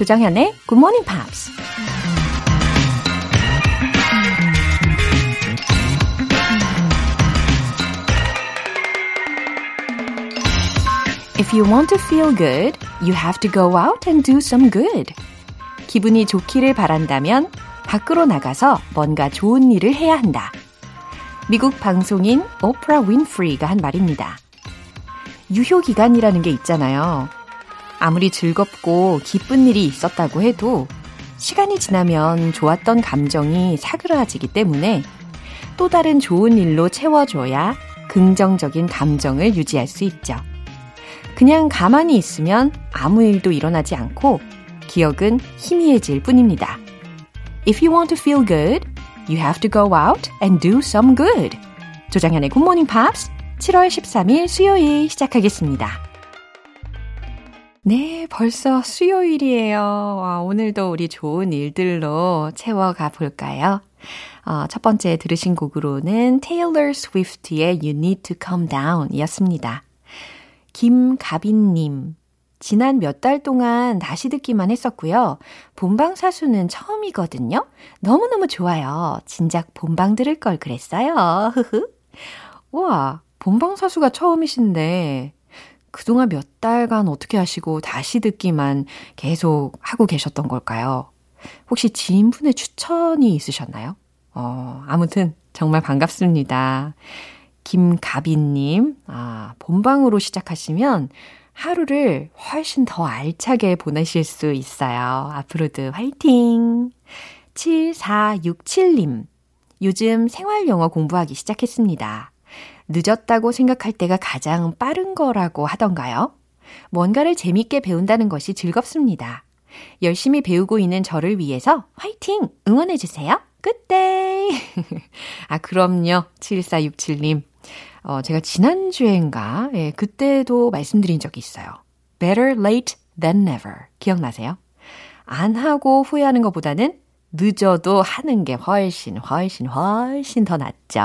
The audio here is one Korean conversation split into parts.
조정현의 Good Morning Pops. If you want to feel good, you have to go out and do some good. 기분이 좋기를 바란다면 밖으로 나가서 뭔가 좋은 일을 해야 한다. 미국 방송인 오프라 윈프리가 한 말입니다. 유효 기간이라는 게 있잖아요. 아무리 즐겁고 기쁜 일이 있었다고 해도 시간이 지나면 좋았던 감정이 사그라지기 때문에 또 다른 좋은 일로 채워줘야 긍정적인 감정을 유지할 수 있죠. 그냥 가만히 있으면 아무 일도 일어나지 않고 기억은 희미해질 뿐입니다. If you want to feel good, you have to go out and do some good. 조장현의 Morning Pops 7월 13일 수요일 시작하겠습니다. 네, 벌써 수요일이에요. 와, 오늘도 우리 좋은 일들로 채워가 볼까요? 어, 첫 번째 들으신 곡으로는 Taylor Swift의 You Need to Calm Down 이었습니다. 김가빈님, 지난 몇 달 동안 다시 듣기만 했었고요. 본방 사수는 처음이거든요. 너무너무 좋아요. 진작 본방 들을 걸 그랬어요. 우와, 본방 사수가 처음이신데 그동안 몇 달간 어떻게 하시고 다시 듣기만 계속 하고 계셨던 걸까요? 혹시 지인분의 추천이 있으셨나요? 어, 아무튼 정말 반갑습니다. 김가빈님, 아, 본방으로 시작하시면 하루를 훨씬 더 알차게 보내실 수 있어요. 앞으로도 화이팅! 7467님, 요즘 생활 영어 공부하기 시작했습니다. 늦었다고 생각할 때가 가장 빠른 거라고 하던가요? 뭔가를 재밌게 배운다는 것이 즐겁습니다. 열심히 배우고 있는 저를 위해서 화이팅! 응원해주세요. 그때! 아, 그럼요. 7467님. 어, 제가 지난주엔가, 예, 그때도 말씀드린 적이 있어요. Better late than never. 기억나세요? 안 하고 후회하는 것보다는 늦어도 하는 게 훨씬, 훨씬, 훨씬 더 낫죠.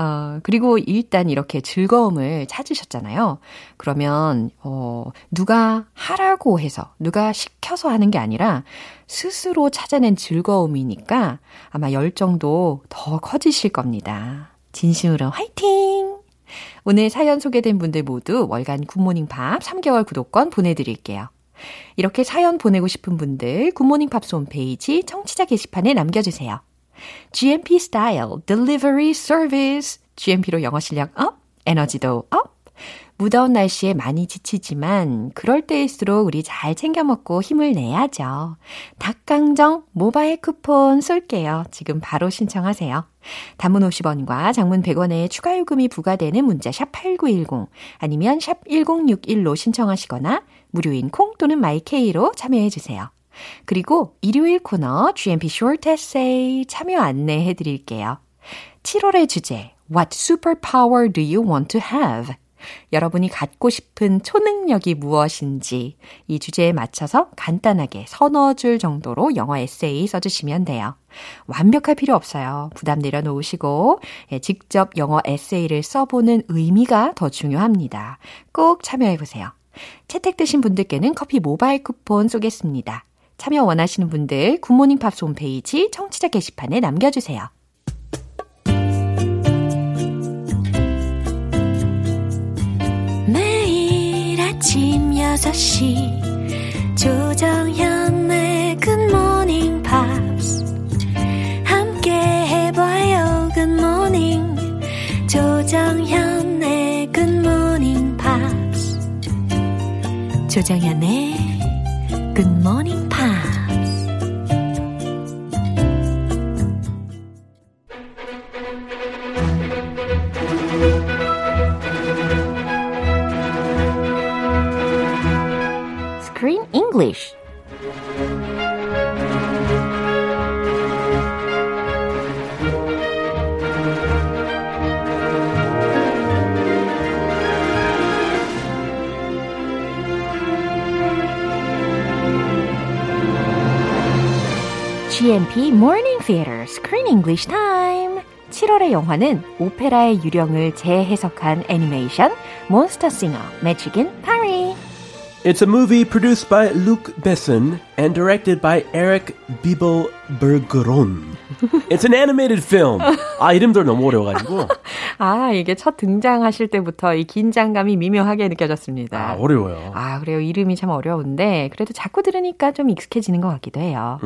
어, 그리고 일단 이렇게 즐거움을 찾으셨잖아요. 그러면, 어, 누가 하라고 해서, 누가 시켜서 하는 게 아니라 스스로 찾아낸 즐거움이니까 아마 열정도 더 커지실 겁니다. 진심으로 화이팅! 오늘 사연 소개된 분들 모두 월간 굿모닝 팝 3개월 구독권 보내드릴게요. 이렇게 사연 보내고 싶은 분들 굿모닝 팝스 홈페이지 청취자 게시판에 남겨주세요. GMP 스타일 delivery service. GMP로 영어 실력 up, 에너지도 up. 무더운 날씨에 많이 지치지만 그럴 때일수록 우리 잘 챙겨 먹고 힘을 내야죠. 닭강정 모바일 쿠폰 쏠게요. 지금 바로 신청하세요. 단문 50원과 장문 100원의 추가 요금이 부과되는 문자 샵 8910 아니면 샵 1061로 신청하시거나 무료인 콩 또는 마이케이로 참여해 주세요. 그리고 일요일 코너 GMP Short Essay 참여 안내해 드릴게요. 7월의 주제 What superpower do you want to have? 여러분이 갖고 싶은 초능력이 무엇인지 이 주제에 맞춰서 간단하게 서너 줄 정도로 영어 에세이 써주시면 돼요. 완벽할 필요 없어요. 부담 내려놓으시고 예, 직접 영어 에세이를 써보는 의미가 더 중요합니다. 꼭 참여해보세요. 채택되신 분들께는 커피 모바일 쿠폰 쏘겠습니다. 참여 원하시는 분들 굿모닝 팝스 홈페이지 청취자 게시판에 남겨주세요. 매일 아침 6시 조정현의 굿모닝 팝스 함께 해봐요 굿모닝 조정현의 굿모닝 팝스 조정현의 굿모닝 English GMP Morning Theater Screen English Time. 7월의 영화는 오페라의 유령을 재해석한 애니메이션 몬스터 싱어 매직 인 파리. It's a movie produced by Luc Besson and directed by Eric Bibo Bergeron. It's an animated film. 아, 이름도 너무 어려워가지고. 아, 이게 첫 등장하실 때부터 이 긴장감이 미묘하게 느껴졌습니다. 아, 어려워요. 아, 그래요. 이름이 참 어려운데, 그래도 자꾸 들으니까 좀 익숙해지는 것 같기도 해요.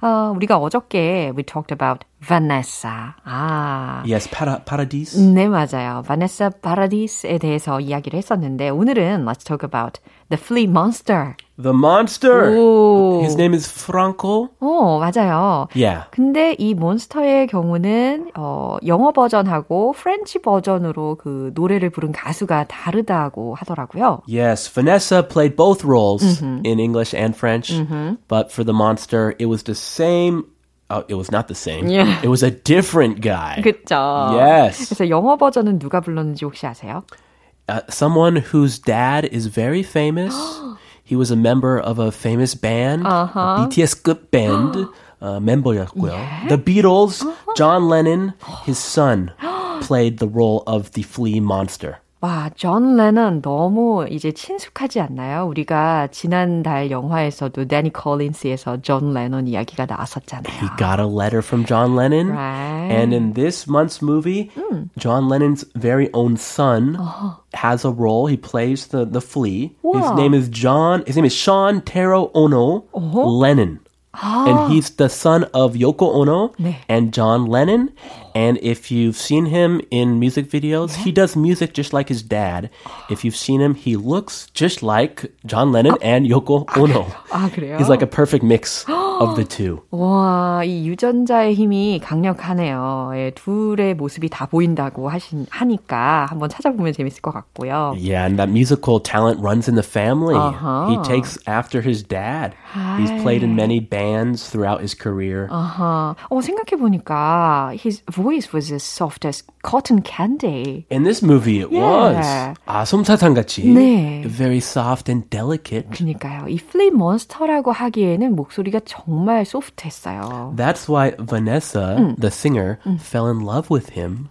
어, 우리가 어저께 we talked about Vanessa. 아. Yes, para, Paradis. 네, 맞아요. Vanessa Paradis에 대해서 이야기를 했었는데, 오늘은 let's talk about the flea monster. The monster. 오. His name is Franco. 어, 맞아요. Yeah. 근데 이 몬스터의 경우는 어, 영어 버전하고 프렌치 버전으로 그 노래를 부른 가수가 다르다고 하더라고요. Yes, Vanessa played both roles in English and French, but for the monster, it was the same. Oh, it was not the same. Yeah. It was a different guy. 그쵸? Yes. 그래서 영어 버전은 누가 불렀는지 혹시 아세요? Uh, someone whose dad is very famous. he was a member of a famous band, a BTS급 band uh, member였고요. The Beatles, John Lennon, his son, played the role of the flea monster. 와, 존 레넌 너무 이제 친숙하지 않나요? 우리가 지난달 영화에서도 데니 콜린스에서 존 레논 이야기가 나왔었잖아요. He got a letter from John Lennon. Right. And in this month's movie, John Lennon's very own son has a role. He plays the, the flea. His Wow. name is John, his name is Sean Taro Ono Lennon. And he's the son of Yoko Ono 네. and John Lennon. And if you've seen him in music videos, he does music just like his dad. If you've seen him, he looks just like John Lennon and Yoko Ono. 아, 그래요? He's like a perfect mix of the two. 와, 이 유전자의 힘이 강력하네요. 예, 둘의 모습이 다 보인다고 하신, 하니까 한번 찾아보면 재밌을 것 같고요. Yeah, and that musical talent runs in the family. Uh-huh. He takes after his dad. He's played in many bands throughout his career. 아하. 어, 생각해보니까 his voice was as soft as cotton candy. In this movie, it Yeah. was. 아, 솜사탕 같이. 네. Very soft and delicate. 그러니까요. 이 플레이 몬스터라고 하기에는 목소리가 정말 소프트했어요. That's why Vanessa, the singer, fell in love with him.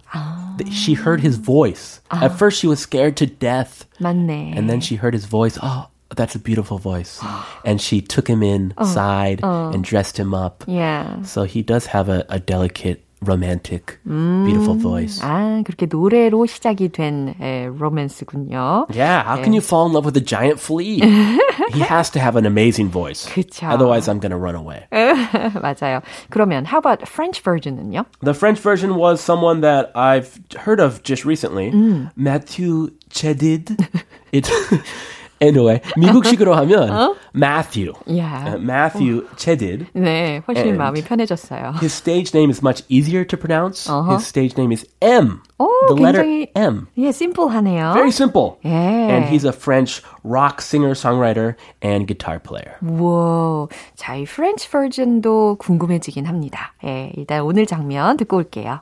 She heard his voice. At first, she was scared to death. 맞네. And then she heard his voice. Oh, that's a beautiful voice. and she took him inside and dressed him up. yeah. So he does have a, a delicate, romantic, beautiful voice. 아, 그렇게 노래로 시작이 된 에, 로맨스군요. Yeah, how can you fall in love with a giant flea? he has to have an amazing voice. 그쵸. Otherwise, I'm going to run away. 맞아요. 그러면 how about French version은요? The French version was someone that I've heard of just recently. Matthew Chedid. It anyway, 미국식으로 하면 Matthew. Yeah. Uh, Matthew Chedid. 네, 훨씬 And- 마음이 편해졌어요. His stage name is much easier to pronounce. Uh-huh. His stage name is M. 오, the letter 굉장히 M. 예, 심플하네요. Very simple. 예. And he's a French rock singer, songwriter, and guitar player. 와, 자, 이 프렌치 버전도 궁금해지긴 합니다. 예, 일단 오늘 장면 듣고 올게요.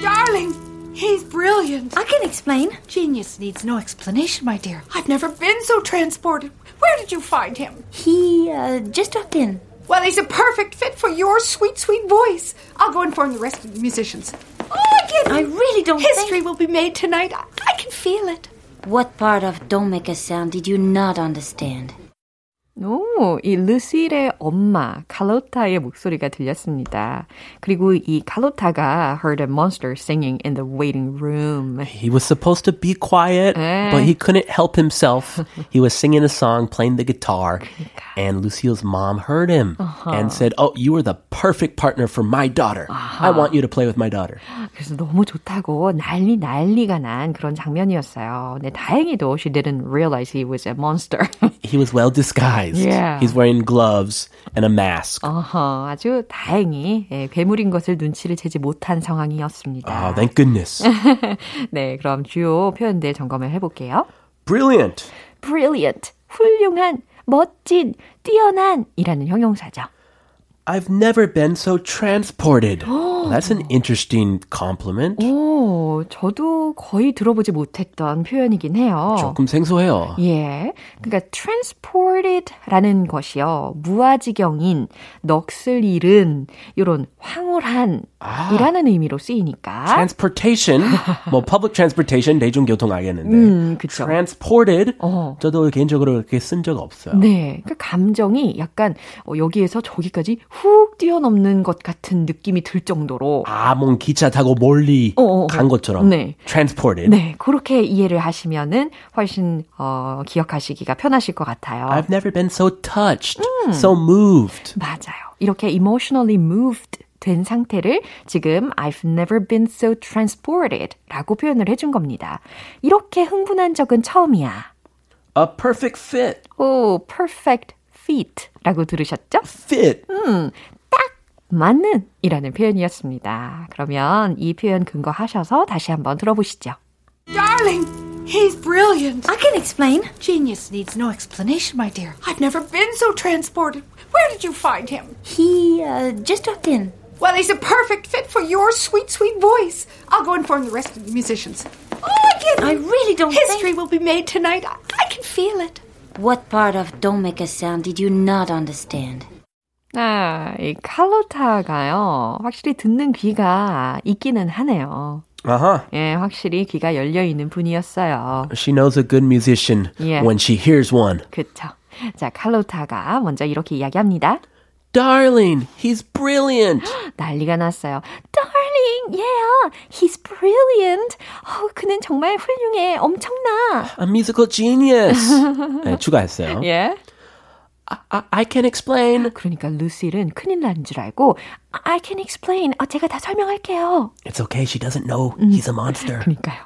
Darling, he's brilliant. I can explain. Genius needs no explanation, my dear. I've never been so transported. Where did you find him? He uh, just dropped in. Well, he's a perfect fit for your sweet, sweet voice. I'll go inform the rest of the musicians. Oh, I get it. I really don't History think- will be made tonight. I, I can feel it. What part of Don't Make a Sound did you not understand? 오, 이 루실의 엄마 칼로타의 목소리가 들렸습니다. 그리고 이 칼로타가 heard a monster singing in the waiting room. He was supposed to be quiet, Eh. but he couldn't help himself. he was singing a song, playing the guitar, and Lucille's mom heard him and said, Oh, you are the perfect partner for my daughter. I want you to play with my daughter. 그래서 너무 좋다고 난리 난리가 난 그런 장면이었어요. 근데 다행히도 she didn't realize he was a monster. He was well disguised. Yeah. He's wearing gloves and a mask. 어허, 아주 다행히 예, 괴물인 것을 눈치를 채지 못한 상황이었습니다. Oh, thank goodness. 네, 그럼 주요 표현들 점검을 해볼게요. Brilliant. brilliant, 훌륭한, 멋진, 뛰어난 이라는 형용사죠. I've never been so transported. That's an interesting compliment. 오, 저도 거의 들어보지 못했던 표현이긴 해요. 조금 생소해요. 예. 그러니까 transported라는 것이요. 무아지경인, 넋을 잃은 이런 황홀한 아. 이라는 의미로 쓰이니까. transportation, 뭐 public transportation, 대중교통 알겠는데. 음, 그쵸. transported, 어. 저도 개인적으로 그렇게 쓴 적 없어요. 네. 그 감정이 약간 어, 여기에서 저기까지 훅 뛰어넘는 것 같은 느낌이 들 정도로. 아, 뭔 기차 타고 멀리 어어. 어. 간 것처럼. 네. transported. 네. 그렇게 이해를 하시면은 훨씬, 어, 기억하시기가 편하실 것 같아요. I've never been so touched, 음. so moved. 맞아요. 이렇게 emotionally moved 된 상태를 지금 I've never been so transported 라고 표현을 해준 겁니다. 이렇게 흥분한 적은 처음이야. A perfect fit. 오, perfect fit 라고 들으셨죠? fit. 음, 딱 맞는 이라는 표현이었습니다. 그러면 이 표현 근거하셔서 다시 한번 들어보시죠. Darling, he's brilliant. I can explain. Genius needs no explanation, my dear. I've never been so transported. Where did you find him? He, uh, just dropped in. Well, he's a perfect fit for your sweet, sweet voice. I'll go inform the rest of the musicians. Oh, again. I really don't History think... will be made tonight. I, I can feel it. What part of Don't Make a Sound did you not understand? 아, 이 칼로타가요. 확실히 듣는 귀가 있기는 하네요. 아하. 예, 확실히 귀가 열려 있는 분이었어요. She knows a good musician yeah. when she hears one. 그렇죠. 자, 칼로타가 먼저 이렇게 이야기합니다. Darling, he's brilliant. 난리가 났어요. Darling, yeah, he's brilliant. 어, 그는 정말 훌륭해, 엄청나. A musical genius. 네, 추가했어요. 예. Yeah. I, I can explain. 그러니까 루실은 큰일 난 줄 알고 I can explain. 아, 제가 다 설명할게요. It's okay. She doesn't know he's a monster. 그러니까요.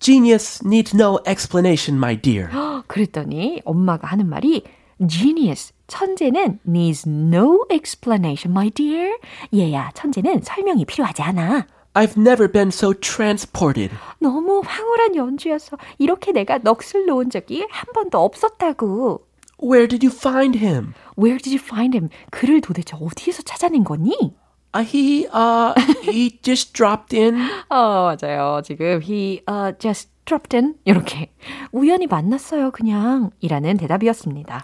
Genius needs no explanation, my dear. 그랬더니 엄마가 하는 말이 genius 천재는 needs no explanation, my dear. 얘야, 천재는 설명이 필요하지 않아. I've never been so transported. 너무 황홀한 연주였어. 이렇게 내가 넋을 놓은 적이 한 번도 없었다고. Where did you find him? Where did you find him? 그를 도대체 어디에서 찾아낸 거니? Uh, he, uh, he just dropped in. 어, 맞아요. 지금 he, uh, just dropped in. 이렇게. 우연히 만났어요, 그냥. 이라는 대답이었습니다.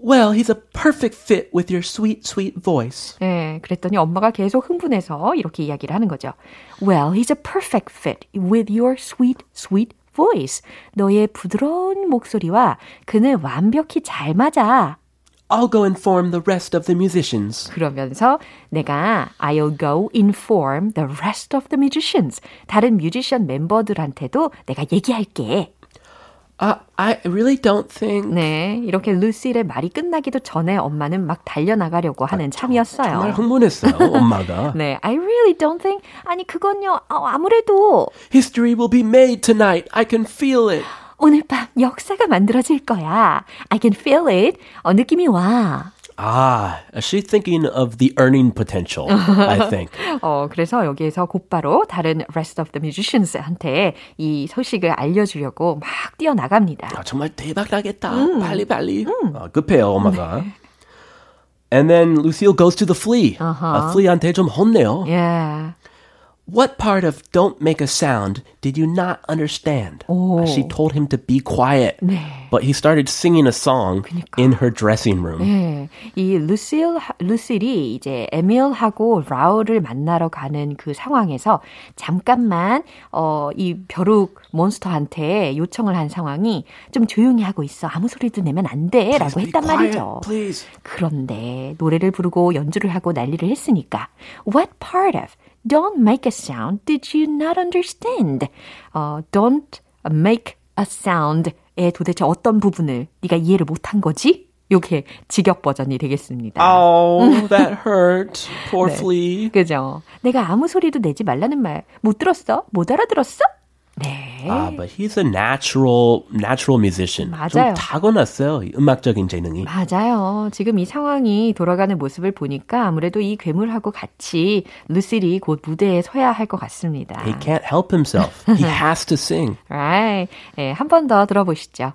Well, he's a perfect fit with your sweet, sweet voice. 네, 그랬더니 엄마가 계속 흥분해서 이렇게 이야기를 하는 거죠. Well, he's a perfect fit with your sweet, sweet voice. 너의 부드러운 목소리와 그는 완벽히 잘 맞아. I'll go inform the rest of the musicians. 그러면서 내가 I'll go inform the rest of the musicians. 다른 뮤지션 멤버들한테도 내가 얘기할게. Uh, I really don't think. 네, 이렇게 루시의 말이 끝나기도 전에 엄마는 막 달려나가려고 하는 아, 참이었어요. 정말 흥분했어요, 엄마가. 네, I really don't think. 아니 그건요, 어, 아무래도. History will be made tonight. I can feel it. 오늘 밤 역사가 만들어질 거야. I can feel it. 어, 느낌이 와. 아, she's thinking of the earning potential, I think. 어, 그래서 여기에서 곧바로 다른 rest of the musicians한테 이 소식을 알려주려고 막 뛰어나갑니다. 아, 정말 대박 나겠다. 음. 빨리 빨리. 음. 아, 급해요, 엄마가. 네. And then Lucille goes to the flea. Uh-huh. 아, flea한테 좀 혼내요. Yeah. What part of Don't Make a Sound did you not understand? 오. She told him to be quiet. 네. But he started singing a song 그러니까. in her dressing room. 네. 이 루실, 루실이 이제 에밀하고 라울을 만나러 가는 그 상황에서 잠깐만, 어, 이 벼룩 몬스터한테 요청을 한 상황이 좀 조용히 하고 있어. 아무 소리도 내면 안 돼. 라고 했단 quiet, 말이죠. Please. 그런데 노래를 부르고 연주를 하고 난리를 했으니까 What part of Don't make a sound. Did you not understand? 어, don't make a sound의 도대체 어떤 부분을 네가 이해를 못한 거지? 요게 직역 버전이 되겠습니다. Oh, that hurt. Poor 네. flea. 그죠? 내가 아무 소리도 내지 말라는 말 못 들었어? 못 알아들었어? 네. 아, but he's a natural natural musician. 맞아요. 좀 타고났어요. 음악적인 재능이. 맞아요. 지금 이 상황이 돌아가는 모습을 보니까 아무래도 이 괴물하고 같이 루실이 곧 무대에 서야 할 것 같습니다. He can't help himself. He has to sing. Right. 네, 한번 더 들어보시죠.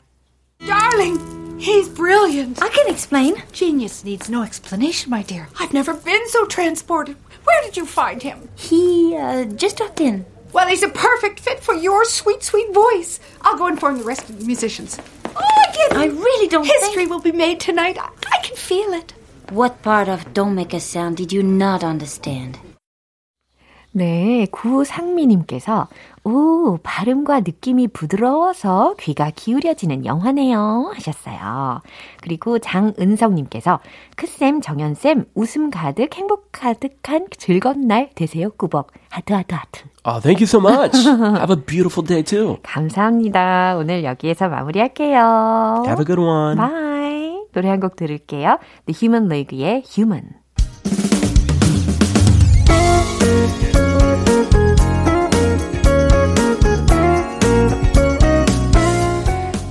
Darling, he's brilliant. I can explain. Genius needs no explanation, my dear. I've never been so transported. Where did you find him? He uh, just dropped in. Well, he's a perfect fit for your sweet, sweet voice. I'll go inform the rest of the musicians. Oh, again. I really don't History think... will be made tonight. I, I can feel it. What part of Don't Make a Sound did you not understand? 네, 구상미님께서 오, 발음과 느낌이 부드러워서 귀가 기울여지는 영화네요. 하셨어요. 그리고 장은성님께서 크쌤, 정연쌤, 웃음 가득, 행복 가득한 즐거운 날 되세요. 꾸벅. 하트, 하트, 하트. Oh, thank you so much. Have a beautiful day too. 감사합니다. 오늘 여기에서 마무리할게요. Have a good one. Bye. 노래 한 곡 들을게요. The Human League의 Human.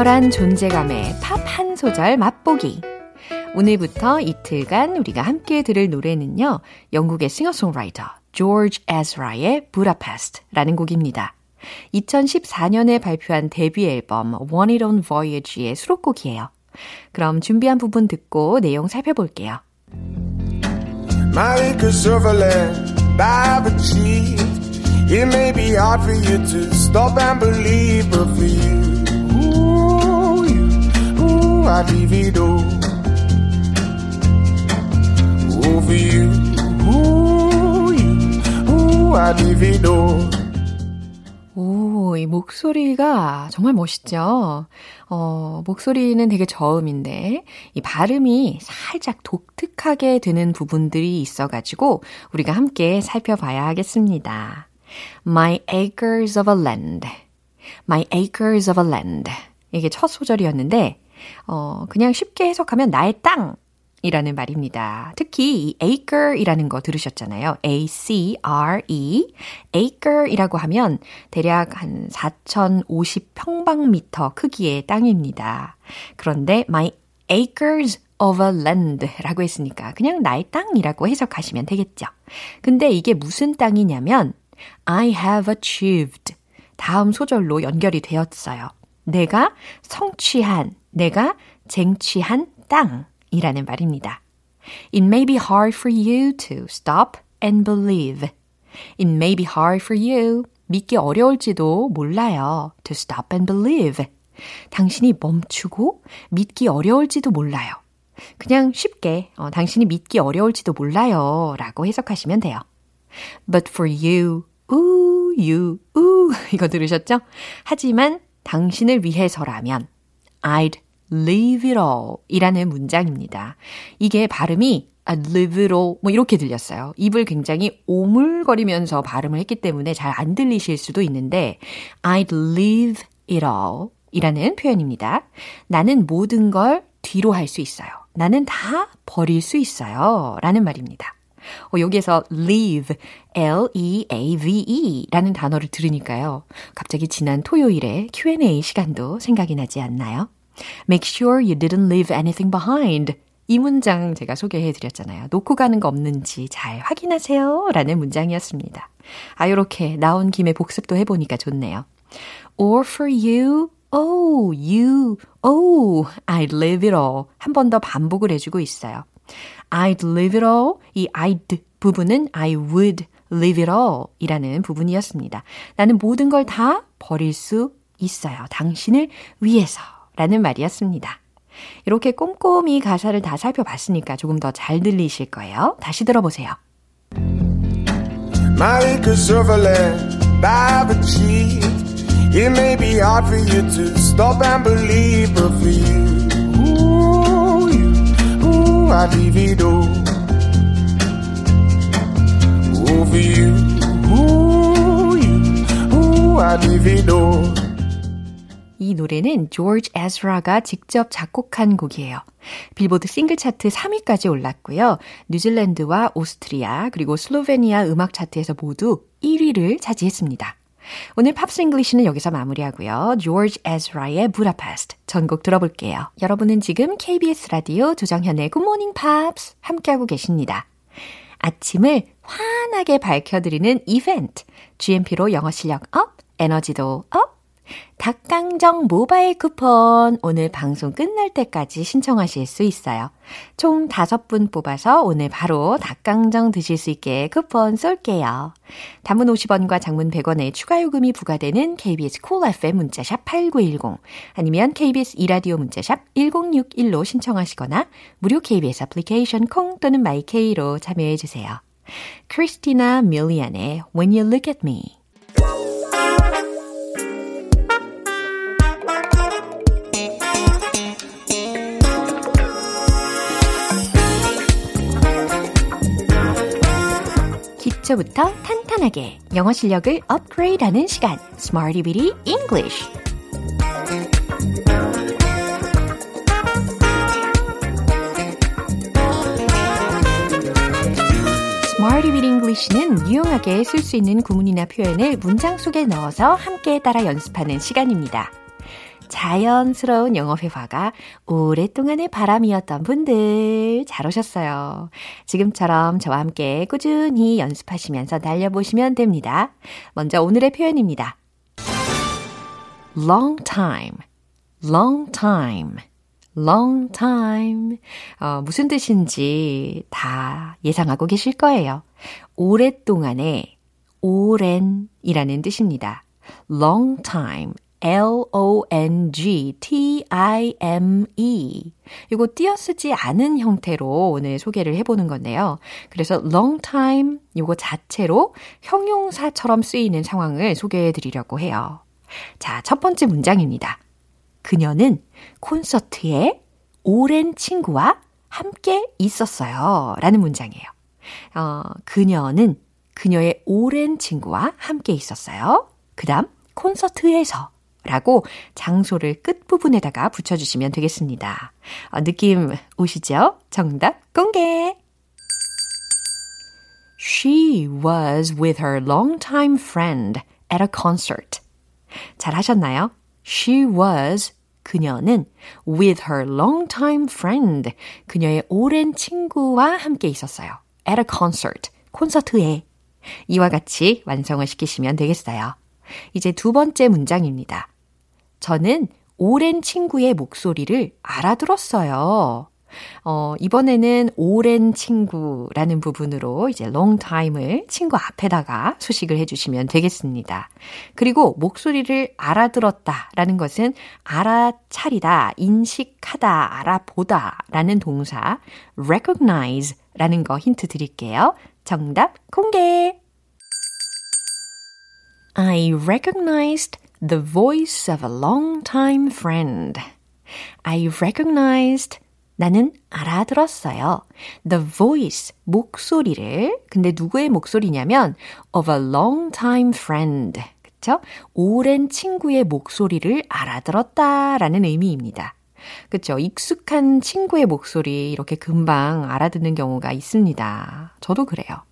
강렬한 존재감의 팝 한 소절 맛보기. 오늘부터 이틀간 우리가 함께 들을 노래는요, 영국의 싱어송라이터 조지 에즈라의 부다페스트라는 곡입니다. 2014년에 발표한 데뷔 앨범 Want It On Voyage의 수록곡이에요. 그럼 준비한 부분 듣고 내용 살펴볼게요. My acres of land I've achieved It may be hard for you to stop and believe But for you I. Ooh, for you, ooh, you, ooh, I. 오, 이 목소리가 정말 멋있죠? 어, 목소리는 되게 저음인데, 이 발음이 살짝 독특하게 되는 부분들이 있어가지고, 우리가 함께 살펴봐야 하겠습니다. My acres of a land. My acres of a land. 이게 첫 소절이었는데, 어, 그냥 쉽게 해석하면 나의 땅. 이라는 말입니다. 특히 이 acre이라는 거 들으셨잖아요. A-C-R-E. acre이라고 하면 대략 한 4,050평방미터 크기의 땅입니다. 그런데 my acres of a land 라고 했으니까 그냥 나의 땅이라고 해석하시면 되겠죠. 근데 이게 무슨 땅이냐면 I have achieved 다음 소절로 연결이 되었어요. 내가 성취한 내가 쟁취한 땅이라는 말입니다. It may be hard for you to stop and believe. It may be hard for you. 믿기 어려울지도 몰라요. To stop and believe. 당신이 멈추고 믿기 어려울지도 몰라요. 그냥 쉽게 어, 당신이 믿기 어려울지도 몰라요 라고 해석하시면 돼요. But for you, ooh, you, ooh 이거 들으셨죠? 하지만 당신을 위해서라면 I'd leave it all 이라는 문장입니다. 이게 발음이 I'd leave it all 뭐 이렇게 들렸어요. 입을 굉장히 오물거리면서 발음을 했기 때문에 잘 안 들리실 수도 있는데 I'd leave it all 이라는 표현입니다. 나는 모든 걸 뒤로 할 수 있어요. 나는 다 버릴 수 있어요. 라는 말입니다. 어, 여기에서 leave, L-E-A-V-E 라는 단어를 들으니까요. 갑자기 지난 토요일에 Q&A 시간도 생각이 나지 않나요? Make sure you didn't leave anything behind. 이 문장 제가 소개해 드렸잖아요. 놓고 가는 거 없는지 잘 확인하세요. 라는 문장이었습니다. 아, 요렇게 나온 김에 복습도 해보니까 좋네요. Or for you, oh, you, oh, I'd leave it all. 한 번 더 반복을 해주고 있어요. I'd leave it all. 이 I'd 부분은 I would leave it all 이라는 부분이었습니다. 나는 모든 걸 다 버릴 수 있어요. 당신을 위해서 라는 말이었습니다. 이렇게 꼼꼼히 가사를 다 살펴봤으니까 조금 더 잘 들리실 거예요. 다시 들어보세요. My acres of land I've achieved It may be hard for you to stop and believe But for you, 이 노래는 조지 에즈라가 직접 작곡한 곡이에요. 빌보드 싱글 차트 3위까지 올랐고요. 뉴질랜드와 오스트리아 그리고 슬로베니아 음악 차트에서 모두 1위를 차지했습니다. 오늘 Pops English는 여기서 마무리하고요. 조지 에즈라의 부다페스트 전곡 들어볼게요. 여러분은 지금 KBS 라디오 조정현의 굿모닝 팝스 함께하고 계십니다. 아침을 환하게 밝혀드리는 이벤트. GMP로 영어 실력 up, 에너지도 up. 닭강정 모바일 쿠폰 오늘 방송 끝날 때까지 신청하실 수 있어요. 총 5분 뽑아서 오늘 바로 닭강정 드실 수 있게 쿠폰 쏠게요. 단문 50원과 장문 100원의 추가 요금이 부과되는 KBS cool FM 문자샵 8910 아니면 KBS 이라디오 문자샵 1061로 신청하시거나 무료 KBS 애플리케이션 콩 또는 마이케이로 참여해 주세요. 크리스티나 밀리안의 When You Look at Me 기초부터 탄탄하게 영어 실력을 업그레이드하는 시간 Smarty Bitty English Smarty Bitty English는 유용하게 쓸 수 있는 구문이나 표현을 문장 속에 넣어서 함께 따라 연습하는 시간입니다. 자연스러운 영어 회화가 오랫동안의 바람이었던 분들 잘 오셨어요. 지금처럼 저와 함께 꾸준히 연습하시면서 날려보시면 됩니다. 먼저 오늘의 표현입니다. long time, long time, long time. 어, 무슨 뜻인지 다 예상하고 계실 거예요. 오랫동안의 오랜이라는 뜻입니다. long time, L-O-N-G-T-I-M-E. 이거 띄어쓰지 않은 형태로 오늘 소개를 해보는 건데요. 그래서 long time 이거 자체로 형용사처럼 쓰이는 상황을 소개해 드리려고 해요. 자, 첫 번째 문장입니다. 그녀는 콘서트에 오랜 친구와 함께 있었어요. 라는 문장이에요. 어, 그녀는 그녀의 오랜 친구와 함께 있었어요. 그 다음, 콘서트에서 라고 장소를 끝부분에다가 붙여주시면 되겠습니다. 어, 느낌 오시죠? 정답 공개! She was with her longtime friend at a concert. 잘 하셨나요? She was 그녀는 with her longtime friend 그녀의 오랜 친구와 함께 있었어요. at a concert 콘서트에 이와 같이 완성을 시키시면 되겠어요. 이제 두 번째 문장입니다. 저는 오랜 친구의 목소리를 알아들었어요. 어, 이번에는 오랜 친구라는 부분으로 이제 long time을 친구 앞에다가 수식을 해주시면 되겠습니다. 그리고 목소리를 알아들었다 라는 것은 알아차리다, 인식하다, 알아보다 라는 동사 recognize 라는 거 힌트 드릴게요. 정답 공개! I recognized the voice of a long-time friend. I recognized 나는 알아들었어요. The voice, 목소리를. 근데 누구의 목소리냐면 of a long-time friend. 그쵸? 오랜 친구의 목소리를 알아들었다 라는 의미입니다. 그쵸? 익숙한 친구의 목소리 이렇게 금방 알아듣는 경우가 있습니다. 저도 그래요.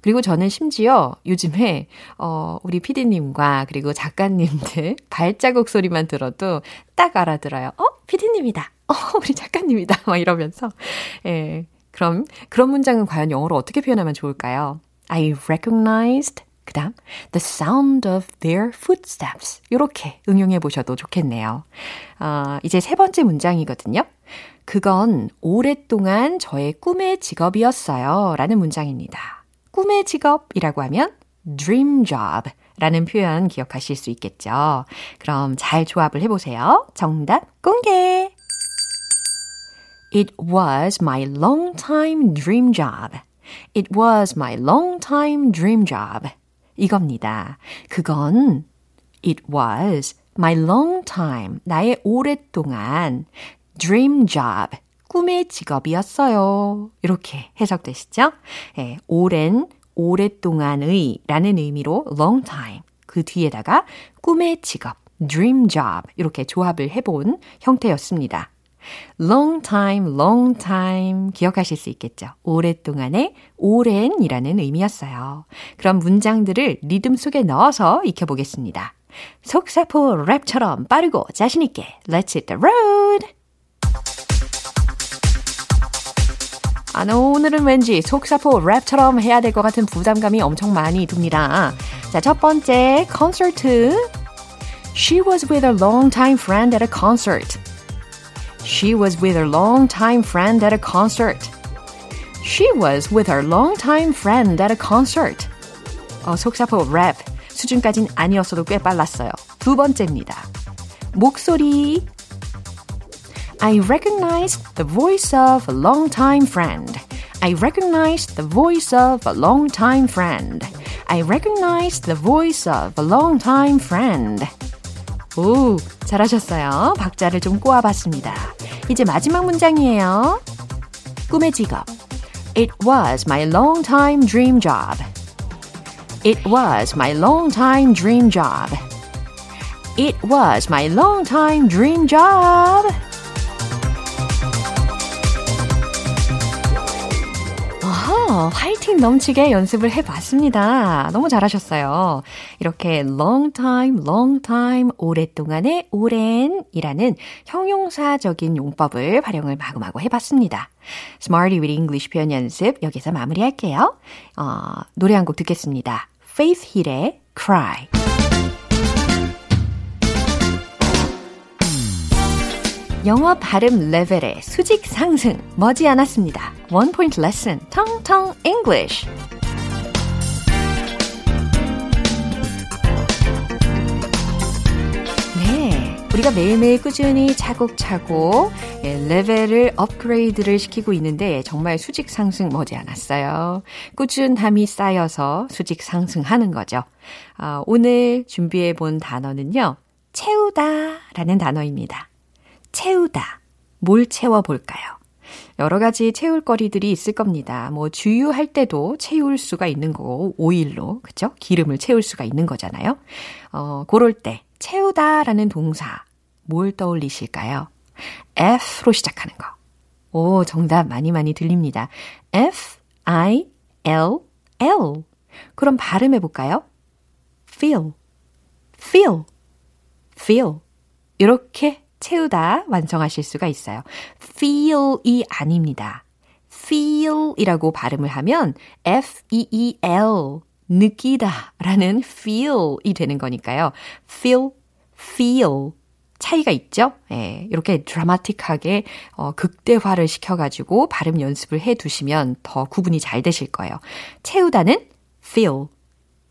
그리고 저는 심지어 요즘에 어 우리 피디님과 그리고 작가님들 발자국 소리만 들어도 딱 알아들어요. 어, 피디님이다. 어, 우리 작가님이다. 막 이러면서 예. 그럼 그런 문장은 과연 영어로 어떻게 표현하면 좋을까요? I recognized 그 다음 the sound of their footsteps 이렇게 응용해 보셔도 좋겠네요. 어, 이제 세 번째 문장이거든요. 그건 오랫동안 저의 꿈의 직업이었어요. 라는 문장입니다. 꿈의 직업이라고 하면 dream job 라는 표현 기억하실 수 있겠죠. 그럼 잘 조합을 해보세요. 정답 공개! It was my long time dream job. It was my long time dream job. 이겁니다. 그건 It was my long time. 나의 오랫동안 dream job. 꿈의 직업이었어요. 이렇게 해석되시죠? 예, 오랜, 오랫동안의 라는 의미로 long time. 그 뒤에다가 꿈의 직업, dream job. 이렇게 조합을 해본 형태였습니다. long time, long time 기억하실 수 있겠죠. 오랫동안의 오랜이라는 의미였어요. 그럼 문장들을 리듬 속에 넣어서 익혀보겠습니다. 속사포 랩처럼 빠르고 자신있게 Let's hit the road! 아, 오늘은 왠지 속사포 랩처럼 해야 될 것 같은 부담감이 엄청 많이 듭니다. 자, 첫 번째 콘서트. She was with a long-time friend at a concert. She was with her long-time friend at a concert. She was with her long-time friend at a concert. 어, 속사포 랩 수준까진 아니었어도 꽤 빨랐어요. 두 번째입니다. 목소리 I recognized the voice of a long-time friend. I recognized the voice of a long-time friend. I recognized the voice of a long-time friend. 오, 잘하셨어요. 박자를 좀 꼬아봤습니다. 이제 마지막 문장이에요. 꿈의 직업. It was my long-time dream job. It was my long-time dream job. It was my long-time dream job. 화이팅 넘치게 연습을 해봤습니다. 너무 잘하셨어요. 이렇게 long time, long time, 오랫동안의 오랜이라는 형용사적인 용법을 활용을 마구마구 해봤습니다. Smarty with English 표현 연습 여기서 마무리할게요. 어, 노래 한 곡 듣겠습니다. Faith Hill의 Cry. 영어 발음 레벨의 수직 상승 머지않았습니다. 원 포인트 레슨 텅텅 English. 네, 우리가 매일매일 꾸준히 차곡차곡 예, 레벨을 업그레이드를 시키고 있는데 정말 수직 상승 머지않았어요. 꾸준함이 쌓여서 수직 상승하는 거죠. 아, 오늘 준비해 본 단어는요. 채우다 라는 단어입니다. 채우다. 뭘 채워볼까요? 여러 가지 채울 거리들이 있을 겁니다. 뭐 주유할 때도 채울 수가 있는 거고 오일로 그죠? 기름을 채울 수가 있는 거잖아요. 어, 그럴 때 채우다라는 동사 뭘 떠올리실까요? F로 시작하는 거. 오, 정답 많이 많이 들립니다. F I L L. 그럼 발음해 볼까요? feel. feel. feel. 이렇게 채우다 완성하실 수가 있어요. feel이 아닙니다. feel이라고 발음을 하면 f-e-e-l 느끼다 라는 feel이 되는 거니까요. feel, feel 차이가 있죠? 예, 이렇게 드라마틱하게 어, 극대화를 시켜가지고 발음 연습을 해 두시면 더 구분이 잘 되실 거예요. 채우다는 feel,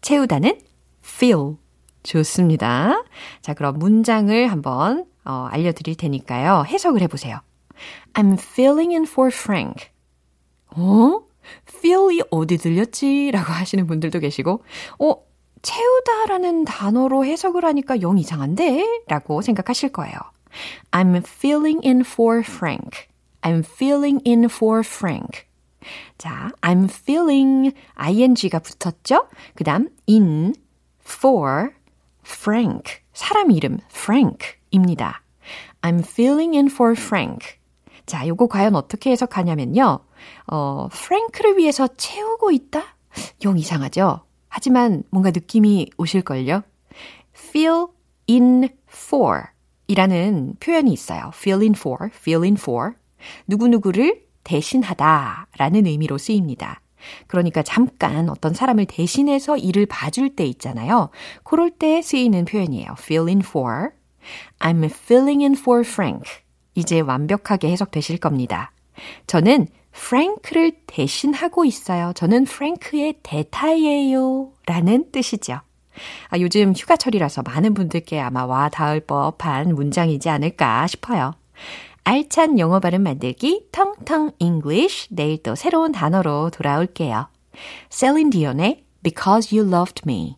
채우다는 feel. 좋습니다. 자, 그럼 문장을 한번 어, 알려드릴 테니까요. 해석을 해보세요. I'm feeling in for Frank. 어? feel이 어디 들렸지? 라고 하시는 분들도 계시고, 어, 채우다 라는 단어로 해석을 하니까 영 이상한데? 라고 생각하실 거예요. I'm feeling in for Frank. I'm feeling in for Frank. 자, I'm feeling ing가 붙었죠? 그 다음 in for Frank. 사람 이름 Frank. 입니다. I'm feeling in for Frank. 자, 요거 과연 어떻게 해석하냐면요. 어, 프랭크를 위해서 채우고 있다? 영 이상하죠? 하지만 뭔가 느낌이 오실걸요? feel in for 이라는 표현이 있어요. feel in for, feel in for. 누구누구를 대신하다 라는 의미로 쓰입니다. 그러니까 잠깐 어떤 사람을 대신해서 일을 봐줄 때 있잖아요. 그럴 때 쓰이는 표현이에요. feel in for. I'm filling in for Frank. 이제 완벽하게 해석되실 겁니다. 저는 프랭크를 대신하고 있어요. 저는 프랭크의 대타예요. 라는 뜻이죠. 아, 요즘 휴가철이라서 많은 분들께 아마 와 닿을 법한 문장이지 않을까 싶어요. 알찬 영어 발음 만들기 텅텅 English 내일 또 새로운 단어로 돌아올게요. 셀린 디온의 Because You Loved Me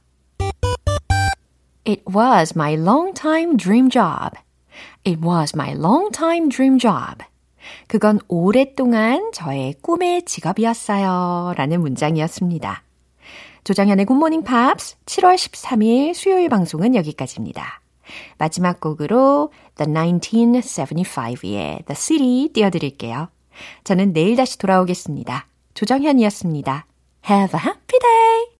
It was my long-time dream job. It was my long-time dream job. 그건 오랫동안 저의 꿈의 직업이었어요. 라는 문장이었습니다. 조정현의 굿모닝 팝스 7월 13일 수요일 방송은 여기까지입니다. 마지막 곡으로 The 1975의 The City 띄워드릴게요. 저는 내일 다시 돌아오겠습니다. 조정현이었습니다. Have a happy day!